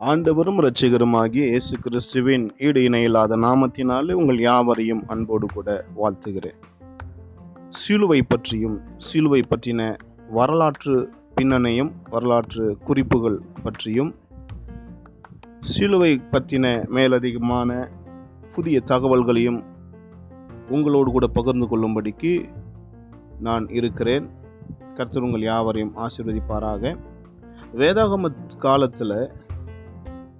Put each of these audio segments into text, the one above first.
ஆண்டவரும் இரட்சகருமாகிய இயேசு கிறிஸ்துவின் ஈடு இணையில்லாத நாமத்தினாலே உங்கள் யாவரையும் அன்போடு கூட வாழ்த்துகிறேன். சிலுவை பற்றியும் சிலுவை பற்றின வரலாற்று பின்னணியும் வரலாற்று குறிப்புகள் பற்றியும் சிலுவை பற்றின மேலதிகமான புதிய தகவல்களையும் உங்களோடு கூட பகிர்ந்து கொள்ளும்படிக்கு நான் இருக்கிறேன். கர்த்தர் உங்கள் யாவரையும் ஆசீர்வதிப்பாராக. வேதாகம காலத்தில்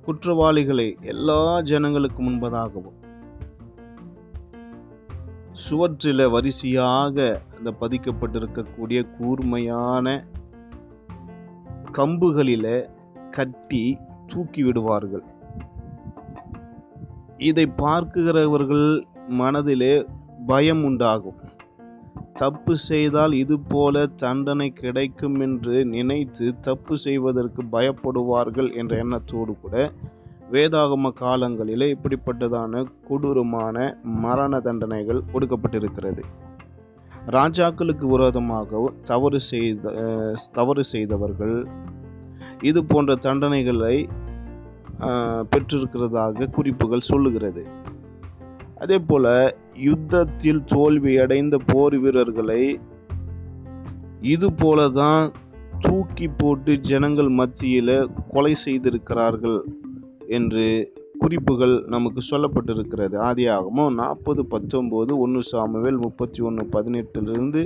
குற்றவாளிகளை எல்லா ஜனங்களுக்கு முன்பதாகவும் சுவற்றில் வரிசையாக அந்த பதிக்கப்பட்டிருக்கக்கூடிய கூர்மையான கம்புகளில் கட்டி தூக்கி விடுவார்கள். இதை பார்க்குகிறவர்கள் மனதிலே பயம் உண்டாகும். தப்பு செய்தால் இது போல தண்டனை கிடைக்கும் என்று நினைத்து தப்பு செய்வதற்கு பயப்படுவார்கள் என்ற எண்ணத்தோடு கூட வேதாகம காலங்களிலே இப்படிப்பட்டதான கொடூரமான மரண தண்டனைகள் கொடுக்கப்பட்டிருக்கிறது ராஜாக்களுக்கு விரோதமாக தவறு செய்த தவறு செய்தவர்கள் இது போன்ற தண்டனைகளை பெற்றிருக்கிறதாக குறிப்புகள் சொல்லுகிறது. அதே போல் யுத்தத்தில் தோல்வியடைந்த போர் வீரர்களை இது போல தான் தூக்கி போட்டு ஜனங்கள் மத்தியில் கொலை செய்திருக்கிறார்கள் என்று குறிப்புகள் நமக்கு சொல்லப்பட்டிருக்கிறது. ஆதியாகமோ நாற்பது பத்தொம்போது ஒன்று சாமுவேல் முப்பத்தி ஒன்று பதினெட்டுலேருந்து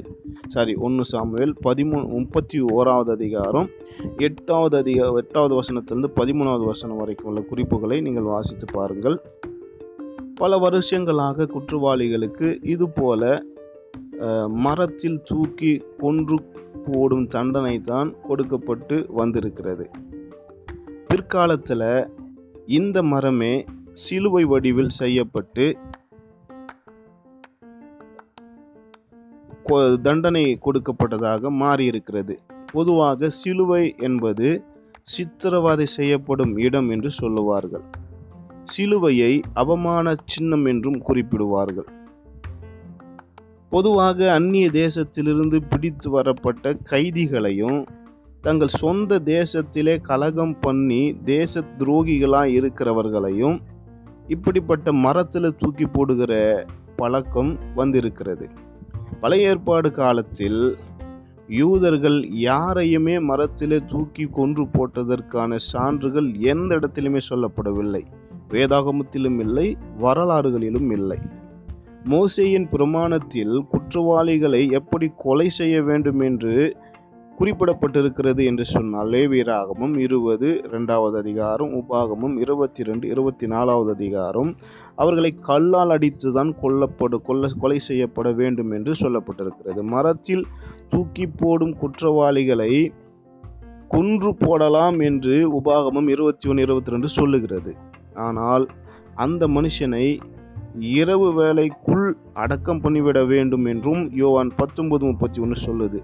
சாரி ஒன்று சாமுவேல் பதிமூணு முப்பத்தி ஓராவது அதிகாரம் எட்டாவது அதிக எட்டாவது வசனத்திலிருந்து பதிமூணாவது வசனம் வரைக்கும் உள்ள குறிப்புகளை நீங்கள் வாசித்து பாருங்கள். பல வருஷங்களாக குற்றவாளிகளுக்கு இது போல மரத்தில் தூக்கி கொன்று போடும் தண்டனை தான் கொடுக்கப்பட்டு வந்திருக்கிறது. பிற்காலத்தில் இந்த மரமே சிலுவை வடிவில் செய்யப்பட்டு கொ- தண்டனை கொடுக்கப்பட்டதாக மாறியிருக்கிறது. பொதுவாக சிலுவை என்பது சித்திரவதை செய்யப்படும் இடம் என்று சொல்லுவார்கள். சிலுவையை அவமான சின்னம் என்றும் குறிப்பிடுவார்கள். பொதுவாக அந்நிய தேசத்திலிருந்து பிடித்து வரப்பட்ட கைதிகளையும் தங்கள் சொந்த தேசத்திலே கலகம் பண்ணி தேச துரோகிகளாக இருக்கிறவர்களையும் இப்படிப்பட்ட மரத்தில் தூக்கி போடுகிற பழக்கம் வந்திருக்கிறது. பழைய ஏற்பாடு காலத்தில் யூதர்கள் யாரையுமே மரத்திலே தூக்கி கொன்று போட்டதற்கான சான்றுகள் எந்த இடத்திலுமே சொல்லப்படவில்லை. வேதாகமத்திலும் இல்லை வரலாறுகளிலும் இல்லை. மோசேயின் பிரமாணத்தில் குற்றவாளிகளை எப்படி கொலை செய்ய வேண்டும் என்று குறிப்பிடப்பட்டிருக்கிறது என்று சொன்னால் லேவியராகமும் இருபது ரெண்டாவது அதிகாரம் உபாகமும் இருபத்தி ரெண்டு இருபத்தி நாலாவது அதிகாரம் அவர்களை கல்லால் அடித்து தான் கொல்லப்படு கொல்ல கொலை செய்யப்பட வேண்டும் என்று சொல்லப்பட்டிருக்கிறது. மரத்தில் தூக்கி போடும் குற்றவாளிகளை கொன்று போடலாம் என்று உபாகமும் இருபத்தி ஒன்று இருபத்தி ரெண்டு சொல்லுகிறது. ஆனால் அந்த மனுஷனை இரவு வேலைக்குள் அடக்கம் பண்ணிவிட வேண்டும் என்றும் யோவான் பத்தொன்பது முப்பத்தி ஒன்று சொல்லுது.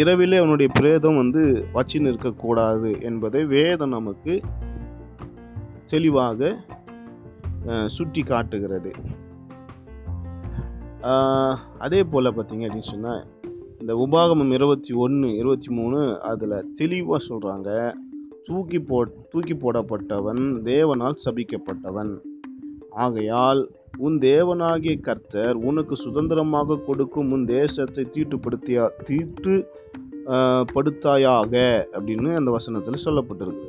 இரவிலே அவனுடைய பிரேதம் வந்து வச்சு நிற்கக்கூடாது என்பதை வேதம் நமக்கு தெளிவாக சுட்டி காட்டுகிறது. அதே போல் பார்த்தீங்க அப்படின்னு சொன்னால் இந்த உபாகமம் இருபத்தி ஒன்று இருபத்தி மூணு அதில் தெளிவாக சொல்கிறாங்க தூக்கி போ தூக்கி போடப்பட்டவன் தேவனால் சபிக்கப்பட்டவன். ஆகையால் உன் தேவனாகிய கர்த்தர் உனக்கு சுதந்திரமாக கொடுக்கும் உன் தேசத்தை தீட்டுப்படுத்தியா தீட்டு படுத்தாயாக அப்படின்னு அந்த வசனத்தில் சொல்லப்பட்டிருக்கு.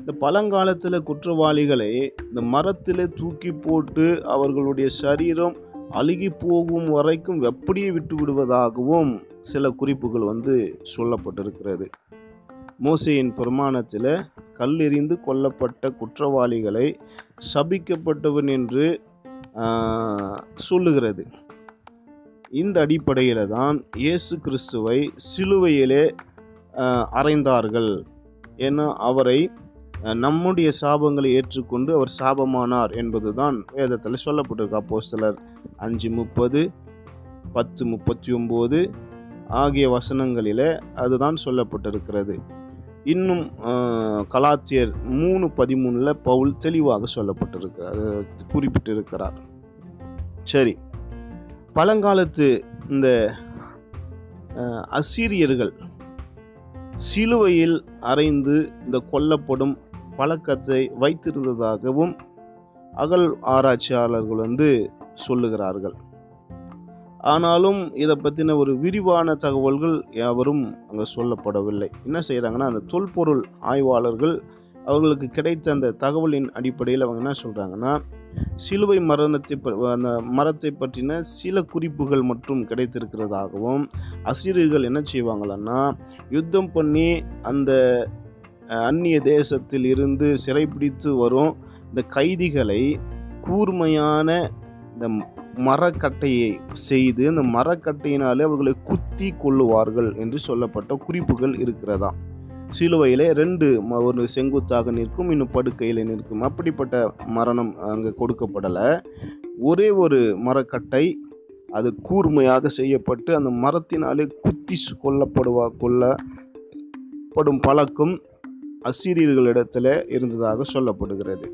இந்த பழங்காலத்தில் குற்றவாளிகளை இந்த மரத்தில் தூக்கி போட்டு அவர்களுடைய சரீரம் அழுகி போகும் வரைக்கும் எப்படியே விட்டு விடுவதாகவும் சில குறிப்புகள் வந்து சொல்லப்பட்டிருக்கிறது. மோசையின் பிரமாணத்தில் கல்லெறிந்து கொல்லப்பட்ட குற்றவாளிகளை சபிக்கப்பட்டவன் என்று சொல்லுகிறது. இந்த அடிப்படையில் தான் இயேசு கிறிஸ்துவை சிலுவையிலே அறைந்தார்கள் என அவரை நம்முடைய சாபங்களை ஏற்றுக்கொண்டு அவர் சாபமானார் என்பதுதான் வேதத்தில் சொல்லப்பட்டிருக்கு. சிலர் அஞ்சு முப்பது பத்து முப்பத்தி ஒம்பது ஆகிய வசனங்களில் அதுதான் சொல்லப்பட்டிருக்கிறது. இன்னும் கலாச்சியர் மூணு பதிமூணில் பவுல் தெளிவாக சொல்லப்பட்டிருக்கிறார் குறிப்பிட்டிருக்கிறார். சரி. பழங்காலத்து இந்த அசீரியர்கள் சிலுவையில் அறைந்து இந்த கொல்லப்படும் பழக்கத்தை வைத்திருந்ததாகவும் அகல் ஆராய்ச்சியாளர்கள் வந்து சொல்லுகிறார்கள். ஆனாலும் இதை பற்றின ஒரு விரிவான தகவல்கள் யாவரும் அங்கே சொல்லப்படவில்லை. என்ன செய்கிறாங்கன்னா அந்த தொல்பொருள் ஆய்வாளர்கள் அவர்களுக்கு கிடைத்த அந்த தகவலின் அடிப்படையில் அவங்க என்ன சொல்கிறாங்கன்னா சிலுவை மரணத்தை அந்த மரத்தை பற்றின சில குறிப்புகள் மட்டும் கிடைத்திருக்கிறதாகவும் அசிரியர்கள் என்ன செய்வாங்களான்னா யுத்தம் பண்ணி அந்த அந்நிய தேசத்தில் இருந்து சிறைப்பிடித்து வரும் இந்த கைதிகளை கூர்மையான இந்த மரக்கட்டையை செய்து அந்த மரக்கட்டையினாலே அவர்களை குத்தி கொள்ளுவார்கள் என்று சொல்லப்பட்ட குறிப்புகள் இருக்கிறதா? சிலுவையிலே ரெண்டு ம- ஒரு செங்குத்தாக நிற்கும் இன்னும் படுக்கையில் நிற்கும். அப்படிப்பட்ட மரணம் அங்கே கொடுக்கப்படலை. ஒரே ஒரு மரக்கட்டை அது கூர்மையாக செய்யப்பட்டு அந்த மரத்தினாலே குத்தி கொல்லப்படுவா கொல்லப்படும் பழக்கம் அசிரியர்களிடத்தில் இருந்ததாக சொல்லப்படுகிறது.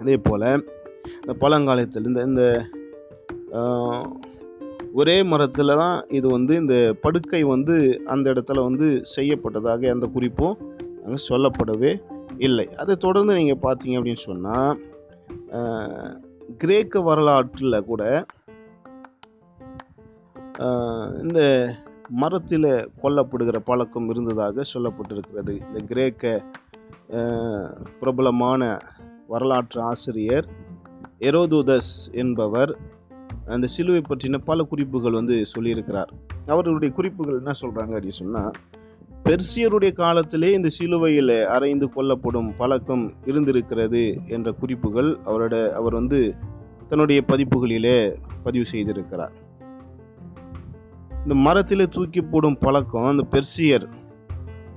அதே போல் இந்த பழங்காலத்தில் இந்த இந்த ஒரே மரத்தில் தான் இது வந்து இந்த படுக்கை வந்து அந்த இடத்துல வந்து செய்யப்பட்டதாக எந்த குறிப்பும் அங்கே சொல்லப்படவே இல்லை. அதை தொடர்ந்து நீங்கள் பார்த்தீங்க அப்படின்னு சொன்னால் கிரேக்க வரலாற்றில் கூட இந்த மரத்தில் கொல்லப்படுகிற பழக்கம் இருந்ததாக சொல்லப்பட்டிருக்கிறது. இந்த கிரேக்க பிரபலமான வரலாற்று ஆசிரியர் எரோதுதஸ் என்பவர் அந்த சிலுவை பற்றின பல குறிப்புகள் வந்து சொல்லியிருக்கிறார். அவருடைய குறிப்புகள் என்ன சொல்கிறாங்க அப்படின்னு சொன்னால் பெர்சியருடைய காலத்திலே இந்த சிலுவையில் அறைந்து கொல்லப்படும் பழக்கம் இருந்திருக்கிறது என்ற குறிப்புகள் அவரோட அவர் வந்து தன்னுடைய பதிப்புகளிலே பதிவு செய்திருக்கிறார். இந்த மரத்தில் தூக்கி போடும் பழக்கம் அந்த பெர்சியர்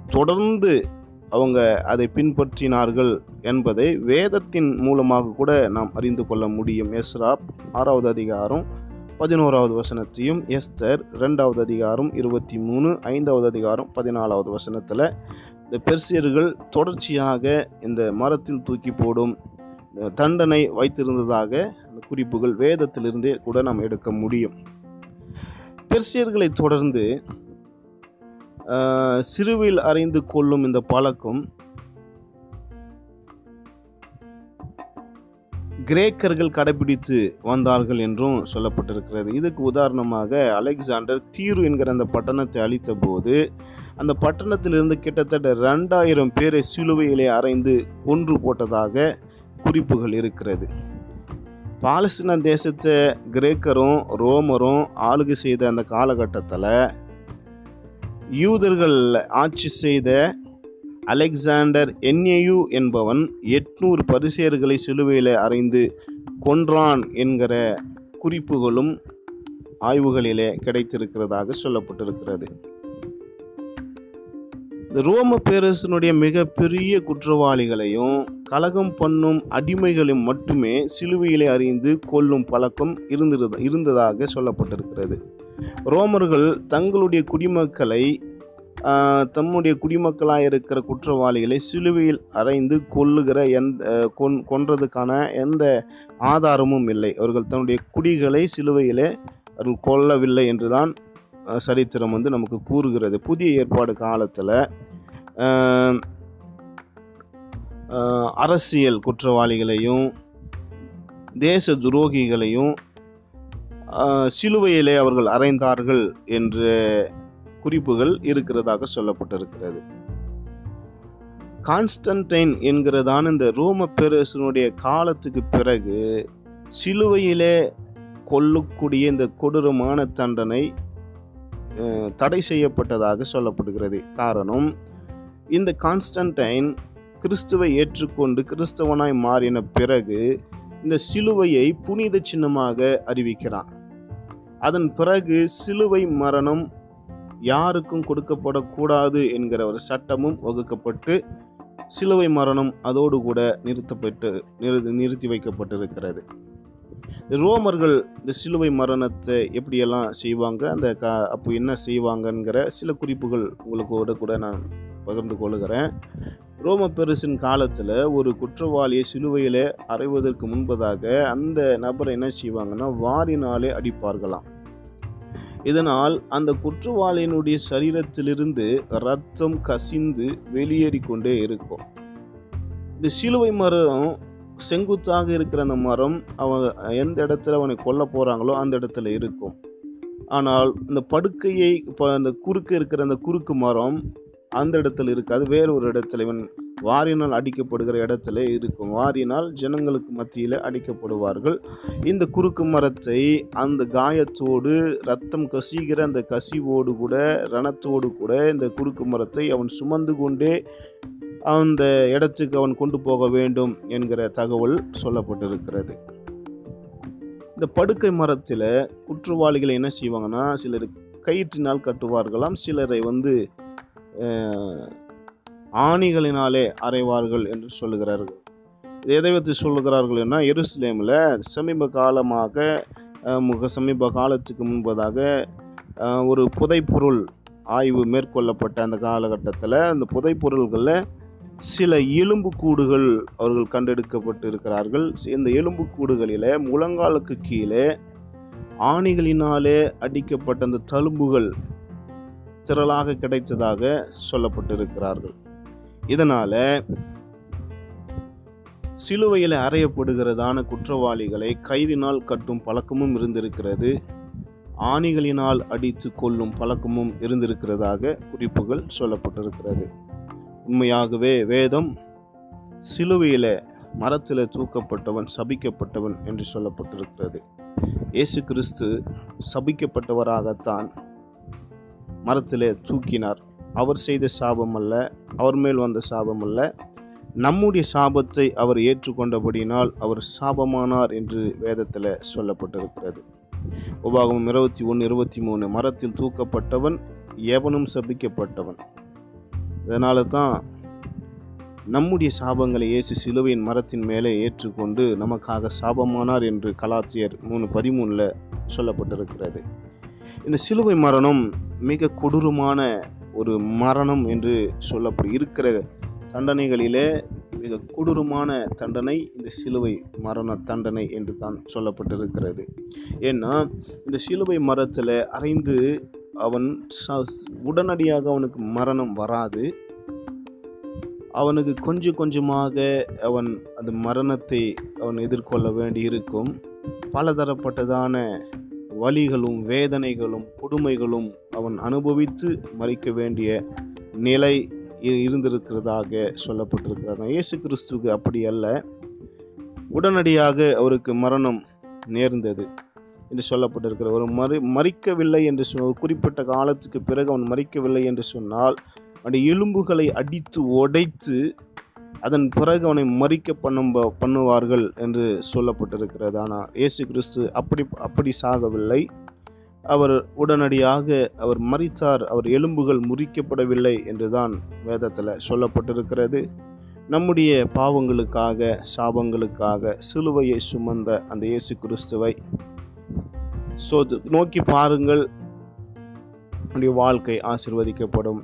தொடர்ந்து அவங்க அதை பின்பற்றினார்கள் என்பதை வேதத்தின் மூலமாக கூட நாம் அறிந்து கொள்ள முடியும். எஸ்ரா ஆறாவது அதிகாரம் பதினோராவது வசனத்தையும் எஸ்தர் ரெண்டாவது அதிகாரம் இருபத்தி மூணு ஐந்தாவது அதிகாரம் பதினாலாவது வசனத்தில் இந்த பெர்சியர்கள் தொடர்ச்சியாக இந்த மரத்தில் தூக்கி போடும் தண்டனை வைத்திருந்ததாக அந்த குறிப்புகள் வேதத்திலிருந்தே கூட நாம் எடுக்க முடியும். பெர்சியர்களை தொடர்ந்து சிறுவில் அறைந்து கொள்ளும் இந்த பழக்கம் கிரேக்கர்கள் கடைபிடித்து வந்தார்கள் என்றும் சொல்லப்பட்டிருக்கிறது. இதுக்கு உதாரணமாக அலெக்சாண்டர் தீரு என்கிற அந்த பட்டணத்தை அழித்த போது அந்த பட்டணத்திலிருந்து கிட்டத்தட்ட ரெண்டாயிரம் பேரை சிலுவையிலே அறைந்து கொன்று போட்டதாக குறிப்புகள் இருக்கிறது. பாலஸ்தீன தேசத்தை கிரேக்கரும் ரோமரும் ஆளுகை செய்த அந்த காலகட்டத்தில் யூதர்கள் ஆட்சி செய்த அலெக்சாண்டர் என்யு என்பவன் எட்நூறு பரிசேர்களை சிலுவையில் அறைந்து கொன்றான் என்கிற குறிப்புகளும் ஆய்வுகளிலே கிடைத்திருக்கிறதாக சொல்லப்பட்டிருக்கிறது. இந்த ரோம பேரரசனுடைய மிகப்பெரிய குற்றவாளிகளையும் கலகம் பண்ணும் அடிமைகளையும் மட்டுமே சிலுவையிலே அறிந்து கொல்லும் பழக்கம் இருந்திருந்த இருந்ததாக சொல்லப்பட்டிருக்கிறது. ரோமர்கள் தங்களுடைய குடிமக்களை தம்முடைய குடிமக்களாக இருக்கிற குற்றவாளிகளை சிலுவையில் அறைந்து கொல்லுகிற எந்த கொன் கொன்றதுக்கான எந்த ஆதாரமும் இல்லை. அவர்கள் தன்னுடைய குடிகளை சிலுவையிலே அவர்கள் கொல்லவில்லை என்றுதான் சரித்திரம் வந்து நமக்கு கூறுகிறது. புதிய ஏற்பாடு காலத்தில் அரசியல் குற்றவாளிகளையும் தேச துரோகிகளையும் சிலுவையிலே அவர்கள் அறைந்தார்கள் என்ற குறிப்புகள் இருக்கிறதாக சொல்லப்பட்டிருக்கிறது. கான்ஸ்டன்டைன் என்கிறதான இந்த ரோம பேரரசனுடைய காலத்துக்கு பிறகு சிலுவையிலே கொல்லக்கூடிய இந்த கொடூரமான தண்டனை தடை செய்யப்பட்டதாக சொல்லப்படுகிறது. காரணம் இந்த கான்ஸ்டன்டைன் கிறிஸ்துவை ஏற்றுக்கொண்டு கிறிஸ்தவனாய் மாறின பிறகு இந்த சிலுவையை புனித சின்னமாக அறிவிக்கிறான். அதன் பிறகு சிலுவை மரணம் யாருக்கும் கொடுக்கப்படக்கூடாது என்கிற ஒரு சட்டமும் வகுக்கப்பட்டு சிலுவை மரணம் அதோடு கூட நிறுத்தப்பட்டு நிறு நிறுத்தி வைக்கப்பட்டிருக்கிறது. ரோமர்கள் இந்த சிலுவை மரணத்தை எப்படியெல்லாம் செய்வாங்க? அந்த க அப்போ என்ன செய்வாங்கங்கிற சில குறிப்புகள் உங்களுக்கோட கூட நான் பகிர்ந்து கொள்கிறேன். ரோம பெருசின் காலத்தில் ஒரு குற்றவாளியை சிலுவையில் அறைவதற்கு முன்பதாக அந்த நபரை என்ன செய்வாங்கன்னா வாரினாலே அடிப்பார்களாம். இதனால் அந்த குற்றவாளியினுடைய சரீரத்திலிருந்து ரத்தம் கசிந்து வெளியேறி கொண்டே இருக்கும். இந்த சிலுவை மரம் செங்குத்தாக இருக்கிற அந்த மரம் அவன் எந்த இடத்துல அவனை கொல்ல போகிறாங்களோ அந்த இடத்துல இருக்கும். ஆனால் இந்த படுக்கையை இப்போ அந்த குறுக்கு இருக்கிற அந்த குறுக்கு மரம் அந்த இடத்துல இருக்காது. வேறு ஒரு இடத்துல இவன் வாரினால் அடிக்கப்படுகிற இடத்துல இருக்கும். வாரினால் ஜனங்களுக்கு மத்தியில் அடிக்கப்படுவார்கள். இந்த குறுக்கு மரத்தை அந்த காயத்தோடு ரத்தம் கசிகிற அந்த கசிவோடு கூட ரணத்தோடு கூட இந்த குறுக்கு மரத்தை அவன் சுமந்து கொண்டே அந்த இடத்துக்கு அவன் கொண்டு போக வேண்டும் என்கிற தகவல் சொல்லப்பட்டிருக்கிறது. இந்த படுக்கை மரத்தில் குற்றவாளிகளை என்ன செய்வாங்கன்னா சிலர் கயிற்றினால் கட்டுவார்களாம். சிலரை வந்து ஆணிகளினாலே அறைவார்கள் என்று சொல்லுகிறார்கள். எதை வைத்து சொல்லுகிறார்கள் என்ன எருசலேமில் சமீப காலமாக முக சமீப காலத்துக்கு முன்பதாக ஒரு புதைப்பொருள் ஆய்வு மேற்கொள்ளப்பட்ட அந்த காலகட்டத்தில் அந்த புதைப்பொருள்களில் சில எலும்புக்கூடுகள் அவர்கள் கண்டெடுக்கப்பட்டு இருக்கிறார்கள். இந்த எலும்புக்கூடுகளில் முழங்காலுக்கு கீழே ஆணிகளினாலே அடிக்கப்பட்ட அந்த தழும்புகள் திரளாக கிடைத்ததாக சொல்லப்பட்டிருக்கிறார்கள். இதனால் சிலுவையில் அறையப்படுகிறதான குற்றவாளிகளை கயிறினால் கட்டும் பழக்கமும் இருந்திருக்கிறது. ஆணிகளினால் அடித்து கொல்லும் பழக்கமும் இருந்திருக்கிறதாக குறிப்புகள் சொல்லப்பட்டிருக்கிறது. உண்மையாகவே வேதம் சிலுவையில் மரத்தில் தூக்கப்பட்டவன் சபிக்கப்பட்டவன் என்று சொல்லப்பட்டிருக்கிறது. இயேசு கிறிஸ்து சபிக்கப்பட்டவராகத்தான் மரத்திலே தூக்கினார். அவர் செய்த சாபம் அல்ல அவர் மேல் வந்த சாபம் அல்ல நம்முடைய சாபத்தை அவர் ஏற்றுக்கொண்டபடியினால் அவர் சாபமானார் என்று வேதத்தில் சொல்லப்பட்டிருக்கிறது. உபாகமம் இருபத்தி ஒன்று இருபத்தி மூணு மரத்தில் தூக்கப்பட்டவன் எவனும் சபிக்கப்பட்டவன். இதனால தான் நம்முடைய சாபங்களை இயேசு சிலுவையின் மரத்தின் மேலே ஏற்றுக்கொண்டு நமக்காக சாபமானார் என்று கலாச்சியர் மூணு பதிமூணில் சொல்லப்பட்டிருக்கிறது. இந்த சிலுவை மரணம் மிக கொடூரமான ஒரு மரணம் என்று சொல்லப்படும் இருக்கிற தண்டனைகளிலே மிக கொடூரமான தண்டனை இந்த சிலுவை மரண தண்டனை என்று தான் சொல்லப்பட்டிருக்கிறது. ஏன்னா இந்த சிலுவை மரத்தில் அறைந்து அவன் உடனடியாக அவனுக்கு மரணம் வராது. அவனுக்கு கொஞ்சம் கொஞ்சமாக அவன் அந்த மரணத்தை அவன் எதிர்கொள்ள வேண்டி இருக்கும் பலதரப்பட்டதான வலிகளும் வேதனைகளும் கொடுமைகளும் அவன் அனுபவித்து மறிக்க வேண்டிய நிலை இருந்திருக்கிறதாக சொல்லப்பட்டிருக்கிறாங்க இயேசு கிறிஸ்துவுக்கு அப்படி அல்ல. உடனடியாக அவருக்கு மரணம் நேர்ந்தது என்று சொல்லப்பட்டிருக்கிறது. ஒரு மறி மறிக்கவில்லை என்று சொன்ன ஒரு குறிப்பிட்ட காலத்துக்கு பிறகு அவன் மறிக்கவில்லை என்று சொன்னால் அந்த எலும்புகளை அடித்து உடைத்து அதன் பிறகு அவனை மறிக்க பண்ணும் பண்ணுவார்கள் என்று சொல்லப்பட்டிருக்கிறது. ஆனால் இயேசு கிறிஸ்து அப்படி அப்படி சாகவில்லை. அவர் உடனடியாக அவர் மறித்தார் அவர் எலும்புகள் முறிக்கப்படவில்லை என்றுதான் வேதத்தில் சொல்லப்பட்டிருக்கிறது. நம்முடைய பாவங்களுக்காக சாபங்களுக்காக சிலுவையை சுமந்த அந்த இயேசு கிறிஸ்துவை சோது நோக்கி பாருங்கள். உங்களுடைய வாழ்க்கை ஆசிர்வதிக்கப்படும்.